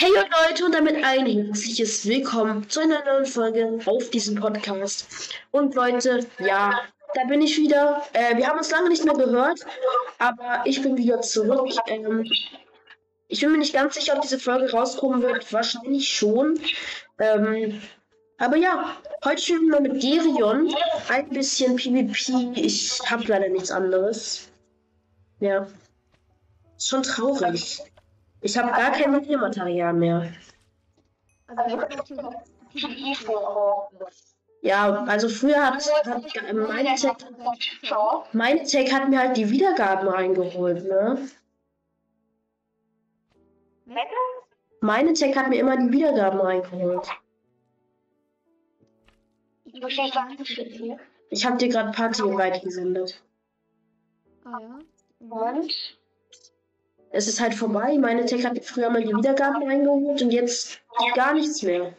Hey Leute und damit ein herzliches Willkommen zu einer neuen Folge auf diesem Podcast. Und Leute, ja, da bin ich wieder. Äh, wir haben uns lange nicht mehr gehört, aber ich bin wieder zurück. Ähm, ich bin mir nicht ganz sicher, ob diese Folge rauskommen wird. Wahrscheinlich schon. Ähm, aber ja, heute spielen wir mit Gerion ein bisschen PvP. Ich habe leider nichts anderes. Ja. Schon traurig. Ich habe gar kein Material mehr. Ja, also früher hat, hat meine, Tech, meine Tech hat mir halt die Wiedergaben reingeholt, ne? Meine Tech hat mir immer die Wiedergaben reingeholt. Ich habe dir gerade Party Invite gesendet. Ah ja. Und? Es ist halt vorbei. Meine Tech hat früher mal die Wiedergaben reingeholt und jetzt gar nichts mehr.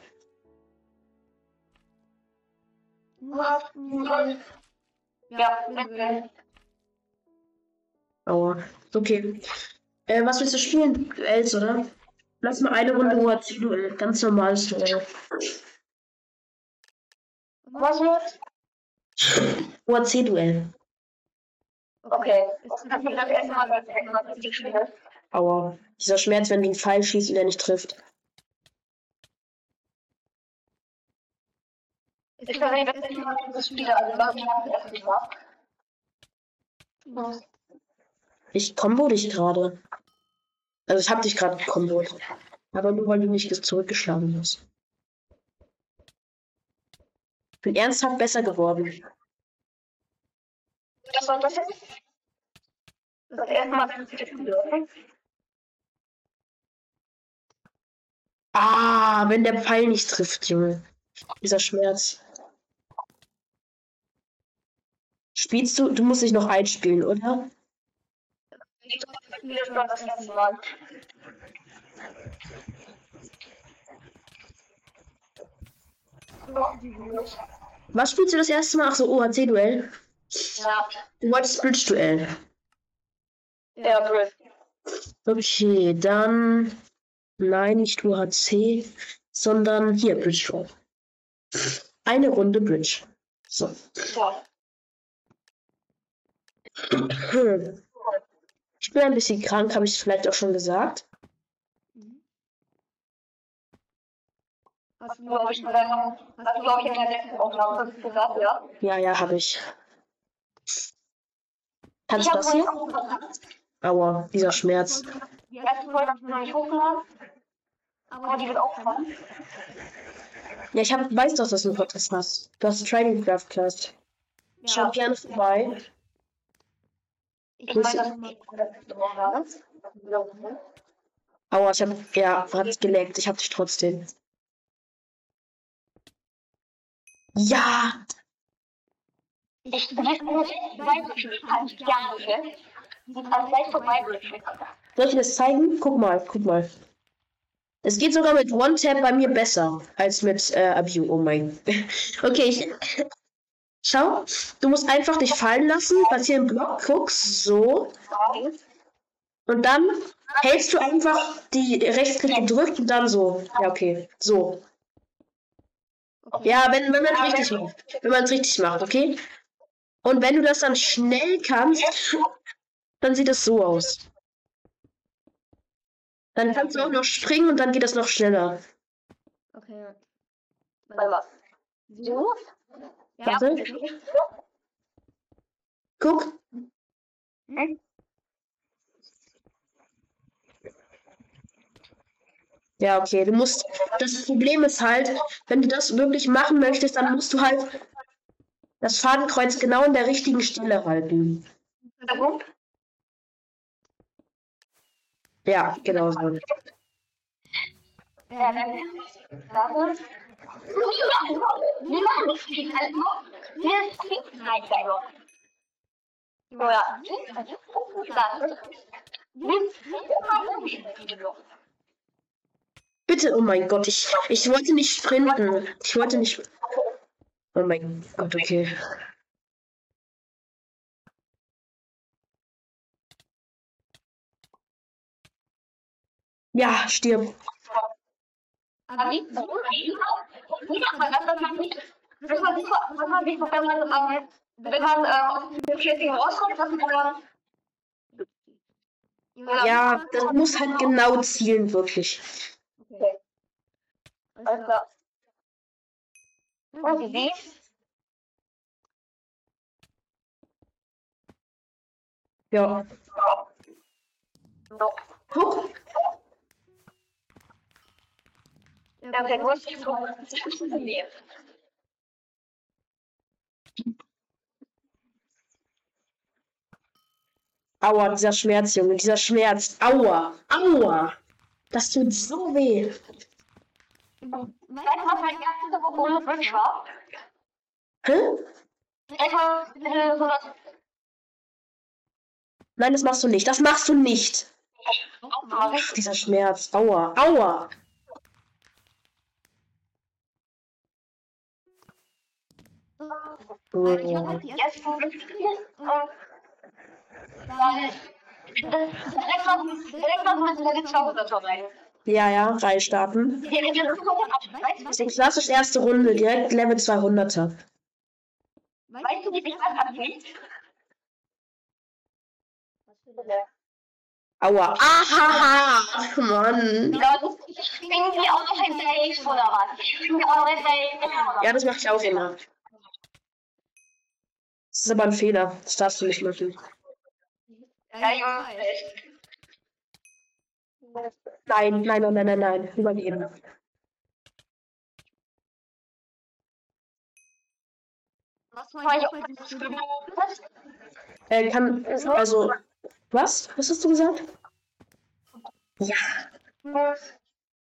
Ja, okay. Aua. Okay. Äh, was willst du spielen? Duells, oder? Lass mal eine Runde UAC-Duell. Ganz normales Duell. Was wird? UAC-Duell. Okay. Ist das erste Mal, dass ich mal richtig spiele. Aua. Dieser Schmerz, wenn du einen Pfeil schießt und er nicht trifft. Ich versuche das nicht mal das Spiel, also ich habe, das nicht war. Ich combo dich gerade. Also ich hab dich gerade gekombot. Aber nur weil du nicht zurückgeschlagen hast. Ich bin ernsthaft besser geworden. Das war das jetzt? Das erste Mal, ich das spiele. Ah, wenn der Pfeil nicht trifft, Junge. Dieser Schmerz. Spielst du? Du musst dich noch einspielen, oder? Was spielst du das erste Mal? Ach so, OHC-Duell. Ja, Du wolltest Bridge-Duell. ja, Brit. Okay, dann. Nein, nicht UHC, sondern hier Bridge Draw. Eine Runde Bridge. So. Ja. Ich bin ein bisschen krank, habe ich vielleicht auch schon gesagt. Hast du, glaube ich, in der letzten Aufnahme gesagt, ja? Ja, ja, habe ich. Kannst Ich du habe das hier? Aua, dieser Schmerz. Die erste Folge hast du noch nicht hochgeladen. Aber die wird auch kommen. Ja, ich hab, weiß doch, dass du einen Podcast hast. Du hast Training Craft Class. Ja. gerne vorbei. Ich meine, dass ich habe. Aua, ich hab, ja, hat's geleckt. Ich hab dich trotzdem. Ja! Ich bin jetzt vorbei, ich nicht gerne nicht. Sind alle gleich vorbei, Soll ich das zeigen? Guck mal, guck mal. Es geht sogar mit One-Tap bei mir besser als mit äh, Abu. Oh mein. Okay, ich. Schau, du musst einfach dich fallen lassen, was hier im Block guckst, so. Und dann hältst du einfach die Rechtsklick gedrückt und dann so. Ja, okay. So. Ja, wenn, wenn man es richtig macht. Wenn man es richtig macht, okay? Und wenn du das dann schnell kannst, dann sieht es so aus. Dann kannst du auch noch springen und dann geht das noch schneller. Okay. Warte mal. So? Warte. Guck. Ja, okay, du musst. Das Problem ist halt, wenn du das wirklich machen möchtest, dann musst du halt das Fadenkreuz genau in der richtigen Stelle halten. Ja, genau so. Ja, dann. Halt. Bitte, oh mein Gott, ich, ich wollte nicht sprinten. Ich wollte nicht. Oh mein Gott, okay. Ja, stirb. Man wenn man, wenn man aus dem rauskommt, dass man Ja, das muss halt genau zielen, wirklich. Okay. Klar. Und wie Ja. Noch. Guck. Ja, so nee. Aua, dieser Schmerz, Junge, dieser Schmerz. Aua, aua. Das tut so weh. Weißt du, was mein erster Woche ohne Wunsch war? Hä? Einfach, äh, so was Nein, das machst du nicht. Das machst du nicht. Ach, dieser Schmerz. Aua, aua. Oh. Direkt was, direkt was mit 200 vorbei. Ja, ja, Reihe starten. Die Level 200 ab, weißt Das ist klassisch erste Runde, direkt Level 200er. du, weißt du, wie sich das anfühlt? Aua. Ahaha. Mann. Ja, das ist irgendwie auch noch ein Dave oder was? Ich finde auch noch ein Dave. Ja, das mache ich auch immer. Das ist aber ein Fehler. Das darfst du nicht machen. Ja, Junge. Nein, nein, nein, nein, nein, nein. Überleben. Was war ich? Äh, kann, also, was? Was hast du gesagt? Ja.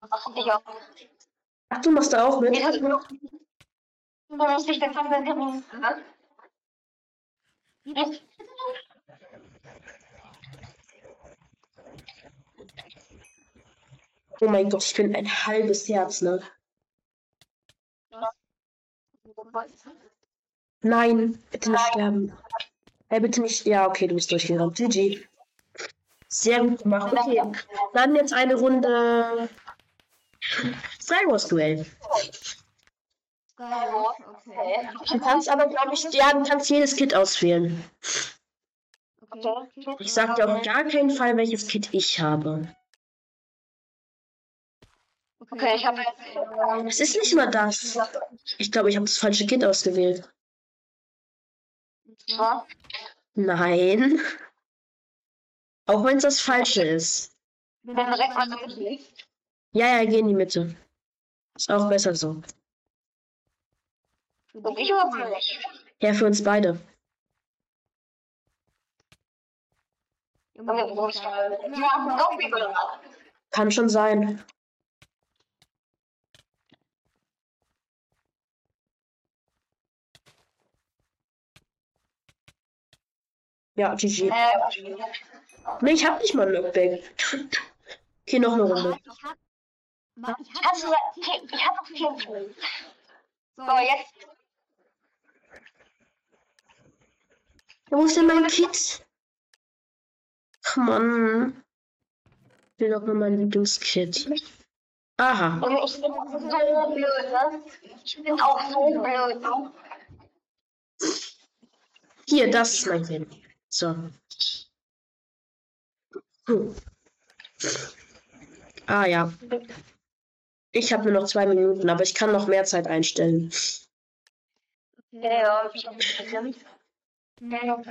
Ach, ich du machst da auch mit? Jetzt hast du noch. Du musst dich dann konzentrieren. ne? Was? Oh mein Gott, ich bin ein halbes Herz, ne? Nein, bitte nicht sterben. Hey, bitte nicht. Ja, okay, du bist durchgerannt. GG. Sehr gut gemacht. Okay. Dann jetzt eine Runde. Skywars-Duell. Okay. Du kannst aber, glaube ich, ja, du kannst jedes Kit auswählen. Ich sag dir auf gar keinen Fall, welches Kit ich habe. Okay, ich habe jetzt. Es ist nicht mal das. Ich glaube, ich habe das falsche Kit ausgewählt. Ja. Nein. Auch wenn es das falsche ist. Bin direkt mal. Ja, ja, geh in die Mitte. Ist auch besser so. Und ich überhaupt nicht. Ja, für uns beide. Kann schon sein. Ja, GG. Äh, Nee, ich hab nicht mal ein Lookback. Okay, noch eine Runde. hast du gesagt, okay, ich habe noch vier. So, jetzt. Wo ist denn mein Kit? Ach Mann. Ich will doch nur mein Lieblingskit. Aha. Und ich bin so blöd, ne? Ich bin auch so blöd. Hier, das ist mein Kit. So. Hm. Ah ja. Ich habe nur noch zwei Minuten, aber ich kann noch mehr Zeit einstellen. Ja, ja, ich hab das gesehen. Ja, ja.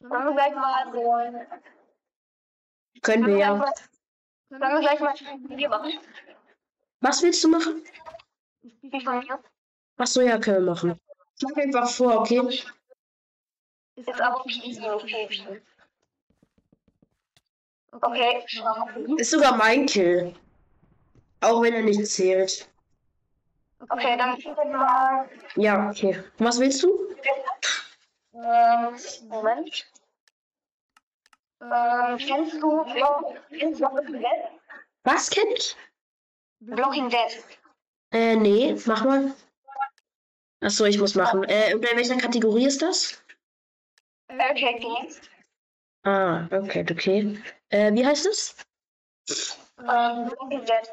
Können wir gleich mal, können wir? Ja, Können wir gleich mal ein Video machen? Was willst du machen? Wie von mir? Ach so, ja, können wir machen. Schlag einfach vor, okay? Ist aber easy, okay. Okay, Ist sogar mein Kill. Auch wenn er nicht zählt. okay, dann ich mal, Ja, okay. Was willst du? ähm, Moment. Ähm, kennst du, Blocking Dead? Was kenn ich? Blocking Dead. Äh, nee, mach mal. Achso, ich muss machen. Äh, in welcher Kategorie ist das? Okay, okay. Ah, okay, okay. Äh, wie heißt es? Ähm, Walking Dead.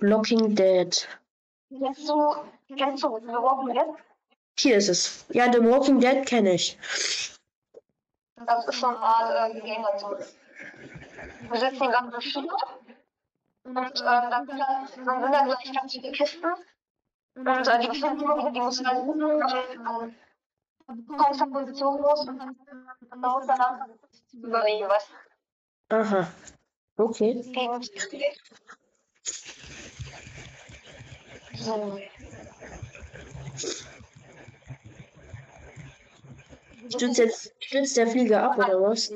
Blocking Dead. Kennst du, kennst du The Walking Dead? Hier ist es. Ja, The Walking Dead kenne ich. Das ist so eine Art äh, Game dazu. Du setzt den ganzen Schild und äh, dann, dann sind da gleich ganz viele Kisten. Und äh, die Kisten, die du dann suchen und ähm, du kommst von Position los und dann baust danach überlegen, was. Aha. Okay. So. Stürzt jetzt stürzt der Flieger ab oder was?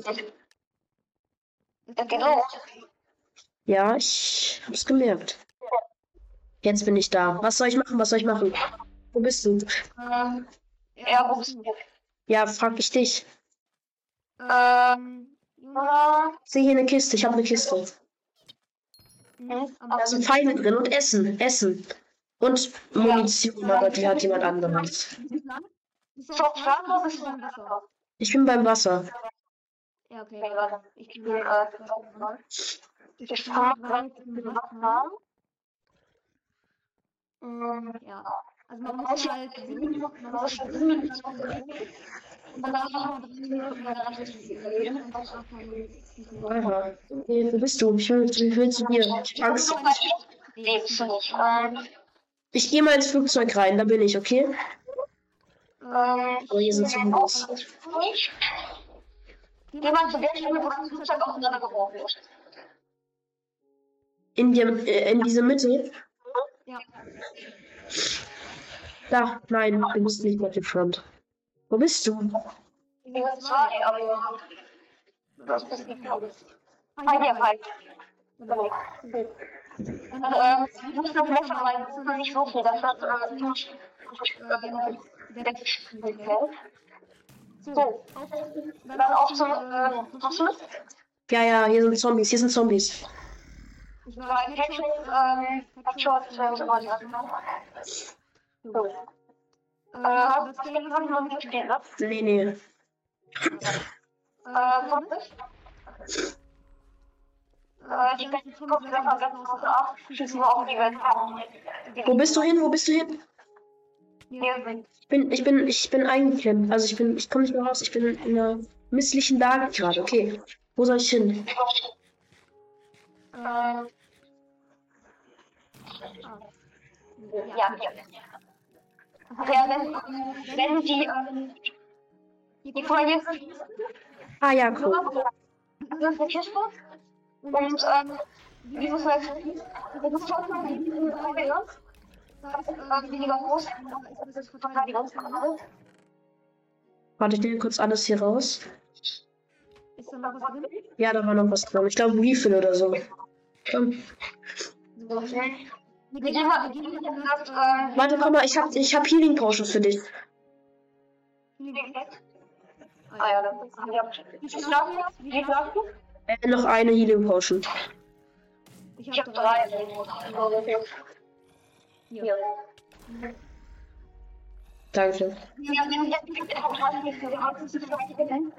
Genau. Ja, ich hab's gemerkt. Jetzt bin ich da. Was soll ich machen? Was soll ich machen? Wo bist du? Ähm, ja, wo bist du? Ja, frag ich dich. Ähm, ja, Ich sehe hier eine Kiste. Ich habe eine Kiste. hm, Da sind Pfeile drin und Essen. Essen. Und Munition, aber die hat jemand anderes. Bist du auf Strand oder bist du im Wasser? Ich bin beim Wasser. Ja, okay, warte. Ich bin, äh, ich fahre rein mit Wasser. Ähm, Ja. Also man muss halt sehen, man muss halt sehen, wie das funktioniert. Und dann darf man Aha. Okay, wo bist du? Ich will, ich will zu dir. Ich hab Angst. lebst du nicht. Ähm, Ich gehe mal ins Flugzeug rein, da bin ich, okay? Ähm, Oh, hier sind nicht. Geh mal zu der Stelle, wo das Flugzeug auseinandergebrochen ist. In, der, äh, in diese Mitte. Ja. Da, nein, du bist nicht Battlefront. Wo bist du? Wir sind zwei, aber das ist nicht klar. Ah, hier, halt. Ähm, du musst noch Messer rein, das ist nicht so viel, das hat, äh, äh, der So, dann auch zum, äh, Schluss. Ja, ja, hier sind Zombies, hier sind Zombies. So ein Headshot, ähm, Headshot, äh, so was. So. Äh, hast du Game noch nicht gespielt, ne? Nee, nee. Äh? Äh, die besten kommen ganz groß ab, schießen wir auf die Welt. Wo bist du hin? Wo bist du hin? Ich bin, ich bin, ich bin eingeklemmt. Also ich bin, ich komme nicht mehr raus. Ich bin in einer misslichen Lage gerade. Okay. Wo soll ich hin? Äh, ja, ja. Ja, wenn, wenn die, ähm, die Folie Ah ja, cool. Das ist eine Kiste. Und, ähm, die muss man jetzt, das ist die Folie, ist, groß. Verteidigung. Warte, ich nehme kurz alles hier raus. Ist da noch was drin? Ja, da war noch was drin. Ich glaube Refill oder so. Komm. Das, ähm, Warte, komm mal, ich hab, ich hab Healing Potion für dich. Ah ja, das ist ja. Wie viel hast du? Wie viel hast du? Äh, noch eine Healing Potion. Ich Ich habe hab drei. Hier. Danke.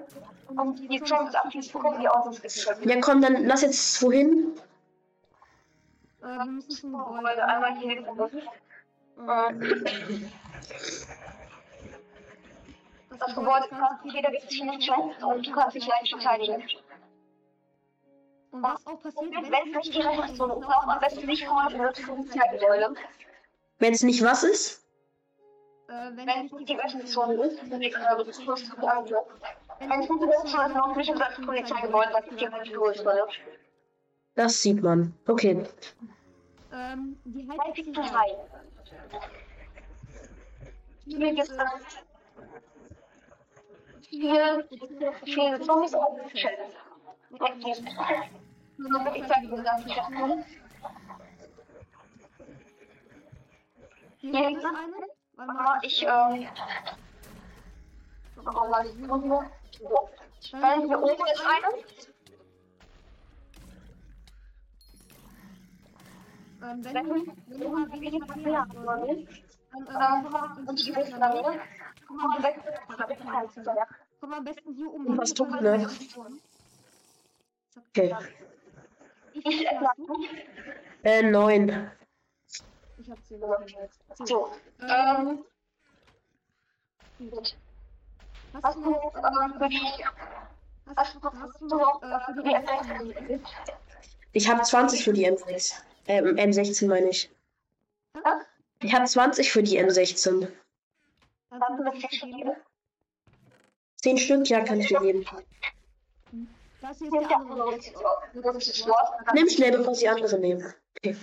Und die Chance abschließt, bekommen die Ausrüstung. Ja, komm, dann lass jetzt wohin? Äh, wir müssen einmal hier Das Gebäude kann sich nicht schlecht und du kannst dich leicht verteidigen. Und was auch passiert, Wenn es nicht direkt ist, so und auch am besten nicht vorne wird, funktioniert Gebäude. Wenn es nicht was ist? äh, wenn Wenn es nicht die Öffnungszone ist, dann ist es. Wenn es nicht die Öffnungszone ist, noch nicht das Polizeigebäude, das ist die größere. Das sieht man. Okay. ähm, die Dann drei. Hier gibt es vier, vier Zombies und Shells. Ich zeige dir das nicht. Hier gibt es eine. Ich, ähm. Warum war ich irgendwo? Dann hier oben ist eine. ähm, wenn du, wenn du mal wenig Papier hast, oder nicht, Ähm, und die nächste Lawine. Komm mal weg. Komm am besten hier um. Was tut, ne? Okay. Ich Ich. Äh, neun. Ich hab sie. So. Ähm, gut. Hast Hast du ähm, hast, hast du, hast du noch äh, für die die Ich habe 20 für die M6. Ähm, M16 meine ich. Ja? Ich habe 20 für die M16. Hast du noch für die 10 Stück, ja, kann ich dir geben. Das hier ist ja andere. Nimm schnell, bevor sie andere nehmen. Okay.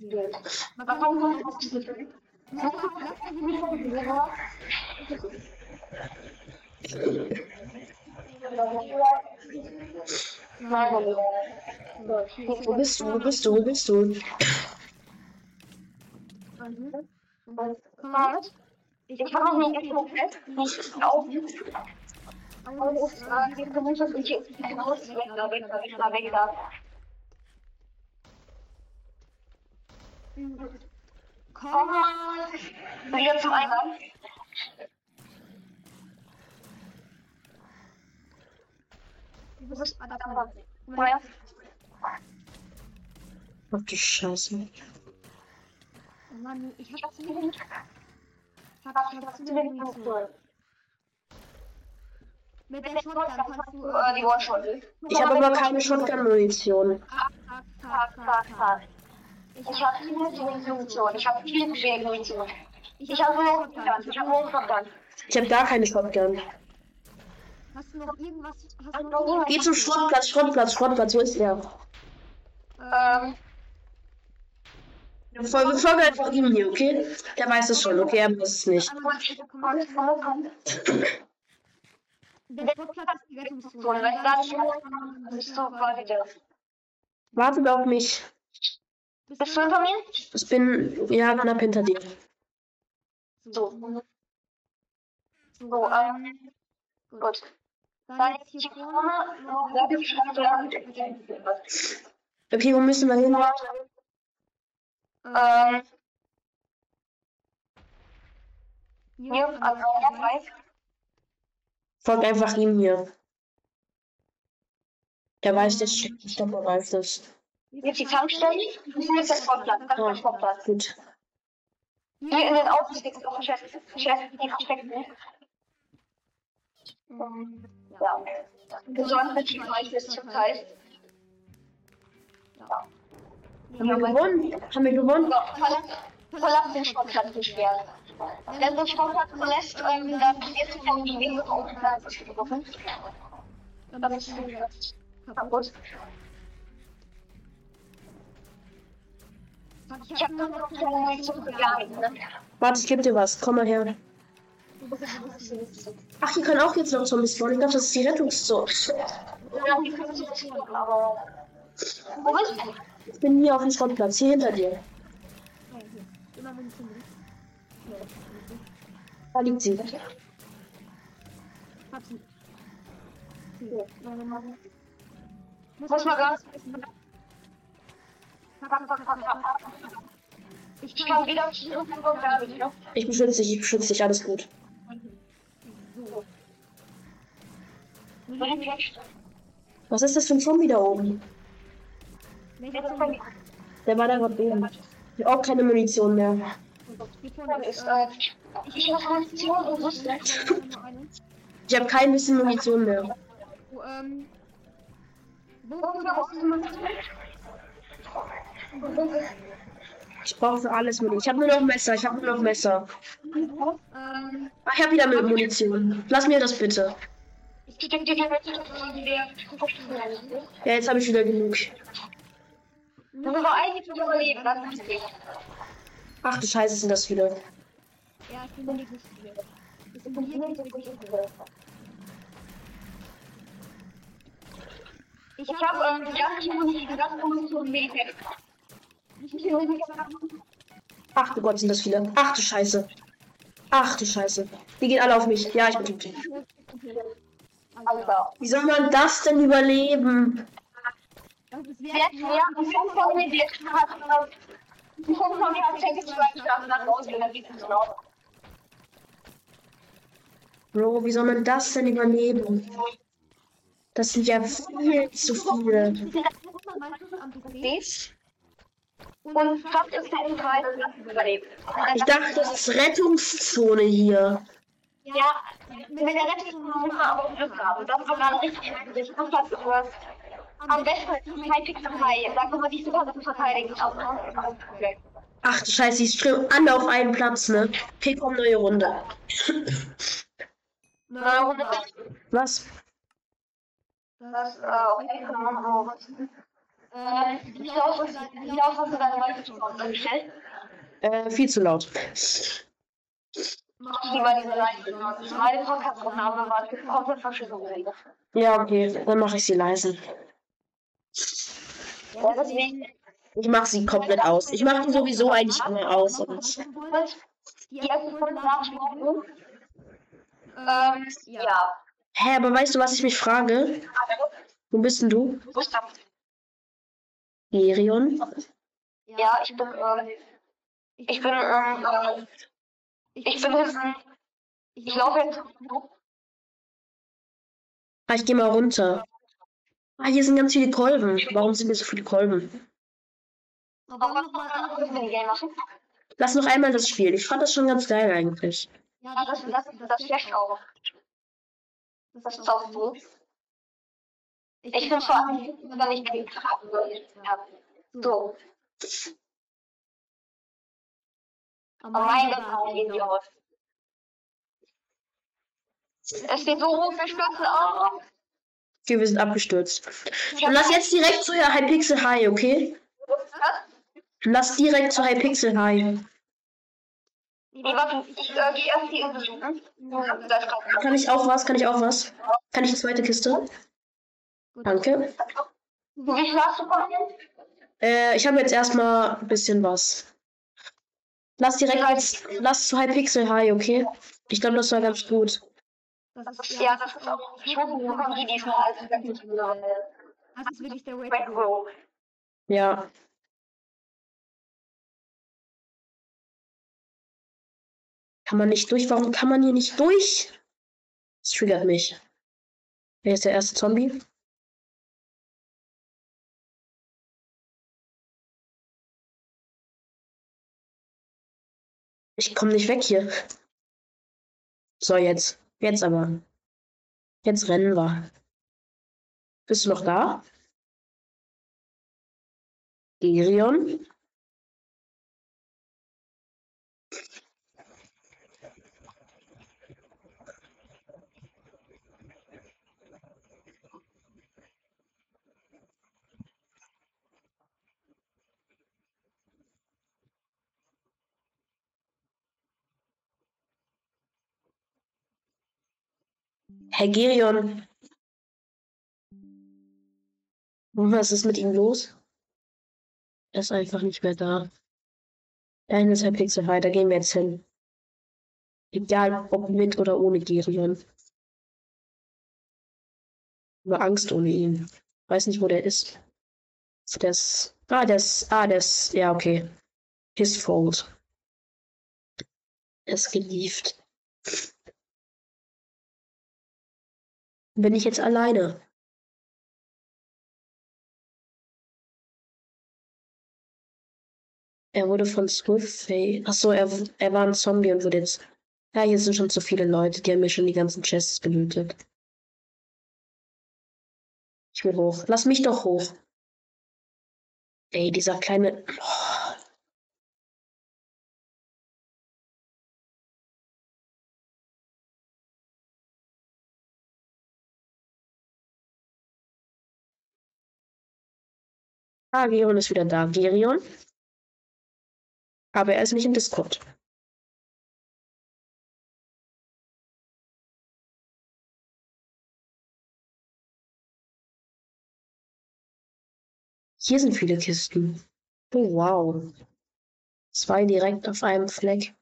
Warum hast du Wo bist du? Wo bist du? Wo bist du? Mhm. Komm mal mit. Ich habe noch nicht genug fest. Nicht auf. Alles, äh, die Gemeinschaft und hier ist die Haus weg, da, weg, da, weg, da, weg, da. Komm Komm mal. mal wieder zum Eingang. Du bist ah, da vorne. Komm Komm her. Ach du Scheiße. Oh Mann, ich hab zu wenig. Ich hab, wenig Munition. Mit der Shotgun kannst du. Äh, die One-Shot. Ich habe aber keine Shotgun-Munition. Fuck, fuck, fuck. fuck. Ich habe viel zu wenig Munition. Ich habe viel zu wenig Munition. Ich habe nur Shotgun. Ich habe nur Shotgun. Ich habe gar keine Shotgun. Hast du noch irgendwas? Hast du noch noch Geh zum Schrottplatz, Schrottplatz, Schrottplatz. Wo ist der? Ähm, Wir folgen, wir folgen einfach ihm hier, okay? Der weiß es schon, okay? Er weiß es nicht. Wartet auf mich. Bist du hinter mir? Ich bin ja knapp hinter dir. So. So, ähm, gut. Dann jetzt hier vorne noch Okay, wo müssen wir hin? äh, Ähm, hier, also weiß. Folgt einfach ihm hier. Der weiß das. Ich glaube, er weiß das. Ist die Tankstelle. Hier ist der Sportplatz. Das ist der Sportplatz. Gut. Hier in den Autos liegt noch Chef. Chef, die versteckt? Ähm, Ja. Mit die Reiche zur Zeit. Haben wir gewonnen? Haben wir gewonnen? So, verlass, den Sportplatz nicht mehr. Wenn du den Sportplatz verlässt, ähm, dann wirst du von die Wege aufgerufen. Dann bist du kaputt. Ich hab nur noch keine gegangen, ne? Warte, ich geb dir was. Komm mal her. Ach, hier können auch jetzt noch Zombies spawnen. Ich glaube, das ist die Rettungszone. Ja, die können sich tun, aber. Wo bist du? Ich bin hier auf dem Schrottplatz, hier hinter dir. Da liegt sie. Hab sie. Muss mal ganz. Ich kann wieder. Ich beschütze dich, ich beschütze dich, alles gut. Was ist das für ein Zombie da oben? Der war da gerade oben. Ich hab auch keine Munition mehr. Ist, ist ich habe. Ich habe kein bisschen Munition mehr. Wo, ähm. Wo Wo wo- brauchst du Munition? Ich brauche alles Munition. Ich habe nur noch Messer, ich habe nur noch Messer. Ähm. Ach, ich habe wieder mit Munition. Lass mir das bitte. Mit, Ja, jetzt habe ich wieder genug. Wenn wir eigentlich überleben, dann Ach du Scheiße, sind das viele. Ja, ich bin nicht hier. Ich bin hier nicht Ich Ich habe hab, ähm, die ganze Munition, die ganze Munition wenig. Ach du Gott, sind das viele. Ach du Scheiße. Ach du Scheiße. Die gehen alle auf mich. Ja, ich bin tot. Wie soll man das denn überleben? Das ist Wer wert, wer und von von mir, der hat Die Funken haben die 10 zu 2 geschafft und hat rausgegangen, wie es laut. Bro, wie soll man das denn überleben? Das sind ja viel zu viele. Ich bin meistens am Dreh. Siehst? Und schafft es keinen Teil, das überlebt. Ich dachte, das ist Rettungszone hier. Ja, mit der Rettung muss man aber Glück haben. Das war gerade richtig. Das hat gehört. Am besten ist kein Fix dabei. Sag mal, wie du kannst verteidigen. Aber okay. Ach du Scheiße, die strömen alle auf einen Platz, ne? Okay, komm, neue Runde. Na, Runde Was? Das, äh, okay, kann man auch was. Äh, wie laut hast du- wie laut hast du deine Mikrofon angestellt? Äh, viel zu laut. Mach lieber diese leise. Meine Podcast-Aufnahme war komplett verschissen gewesen. Ja, okay, dann mache ich sie leise. Ja, deswegen, Ich mache sie komplett aus. Ich mache die sowieso eigentlich immer aus. Und die ersten fünf Nachspielungen. Ähm, ja. Hä, aber weißt du, was ich mich frage? Wo bist denn du? Gerion? Ja, ich bin, ähm, ich bin, ähm, äh, ich bin hinten. Ich laufe jetzt. Ah, ich gehe mal runter. Ah, hier sind ganz viele Kolben. Warum sind hier so viele Kolben? Lass noch einmal das Spiel. Ich fand das schon ganz geil eigentlich. Ja, das, das, das schlecht auch. Das ist auch so. Ich bin vor allem, wenn ich den habe. So. Oh mein Gott, ein Idiot. Es steht so hoch für Stürzen auf. Okay, wir sind abgestürzt. Dann lass jetzt direkt zu Hypixel High, okay? Lass direkt zu Hypixel High. Nee, warte, ich äh, gehe erst die Insel suchen. Ist grad- Kann ich auch was? Kann ich auch was? Kann ich die zweite Kiste? Danke. Wie viel hast du bekommen? Äh, ich habe jetzt erstmal ein bisschen was. Lass direkt jetzt, lass zu Hypixel High, okay? Ich glaube, das war ganz gut. Das ist, Ja, das ist auch. Ich hoffe, wir bekommen die diesmal als das ist wirklich der Row. Row. Ja. Kann man nicht durch? Warum kann man hier nicht durch? Das triggert mich. Wer ist der erste Zombie? Ich komme nicht weg hier. So, jetzt. Jetzt aber. Jetzt rennen wir. Bist du noch da? Gerion? Herr Gerion. Was ist mit ihm los? Er ist einfach nicht mehr da. Herr Pixelhigh, da gehen wir jetzt hin. Egal, ob mit oder ohne Gerion. Nur Angst ohne ihn. Weiß nicht, wo der ist. Ist. Ah, ist. Ah, ist. Ja, okay. His fault. Ist gelieft. Bin ich jetzt alleine? Er wurde von Swiftface. Achso, er, er war ein Zombie und wurde jetzt. Ja, hier sind schon zu viele Leute, die haben mir schon die ganzen Chests gelootet. Ich will hoch. Lass mich doch hoch. Ey, dieser kleine. Oh. Ah, Gerion ist wieder da. Gerion? Aber er ist nicht im Discord. Hier sind viele Kisten. Oh, wow. Zwei direkt auf einem Fleck.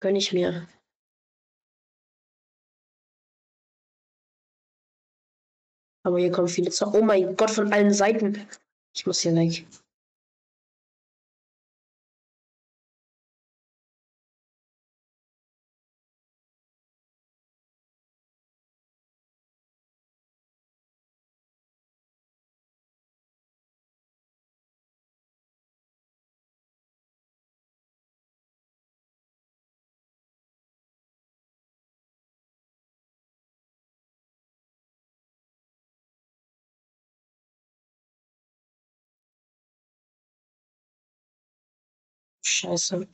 Gönn ich mir. Aber hier kommen viele zu. Oh mein Gott, von allen Seiten. Ich muss hier weg. Scheiße.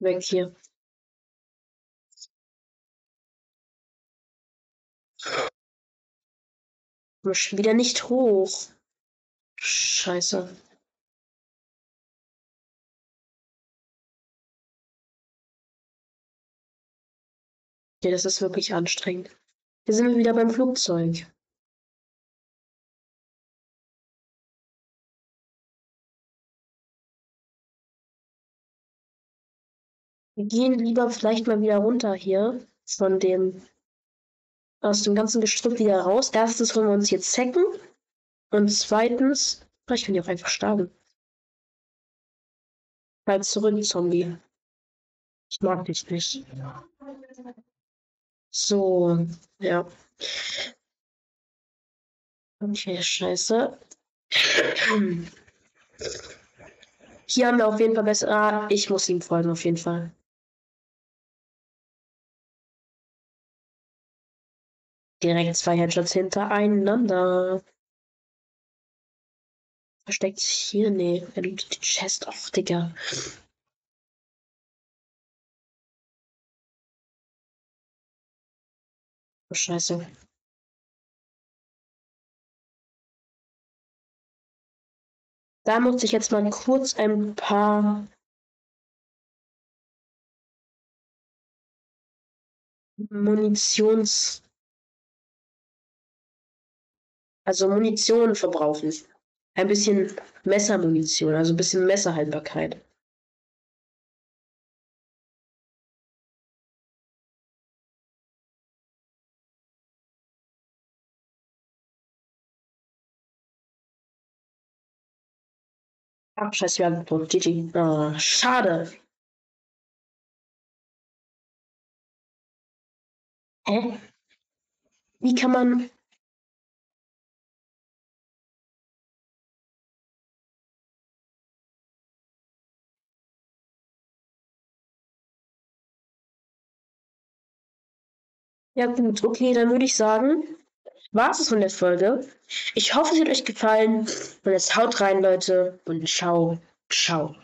Weg hier. Schon wieder nicht hoch. Scheiße. Okay, das ist wirklich anstrengend. Hier sind wir wieder beim Flugzeug. Wir gehen lieber vielleicht mal wieder runter hier von dem aus dem ganzen Gestrüpp wieder raus. Erstens wollen wir uns jetzt zecken und zweitens, vielleicht bin ich auch einfach sterben. Halt zurück, Zombie. Ich mag dich nicht. So, ja. Okay, scheiße. Hier haben wir auf jeden Fall besser. Ah, ich muss ihm folgen, auf jeden Fall. Direkt zwei Headshots hintereinander. Versteckt sich hier? Nee, er lootet die Chest. Och, Digga. Scheiße. Da muss ich jetzt mal kurz ein paar Munitions also Munition verbrauchen. Ein bisschen Messermunition, also ein bisschen Messerhaltbarkeit. Ach, scheiße, wir haben tot. GG. Oh, schade. Hä? Wie kann man Ja gut, okay, dann würde ich sagen, war es von der Folge. Ich hoffe, es hat euch gefallen. Und jetzt haut rein, Leute. Und ciao, ciao.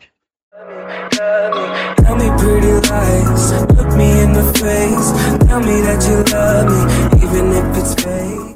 Tell me pretty lies, look me in the face, tell me that you love me, even if it's fake.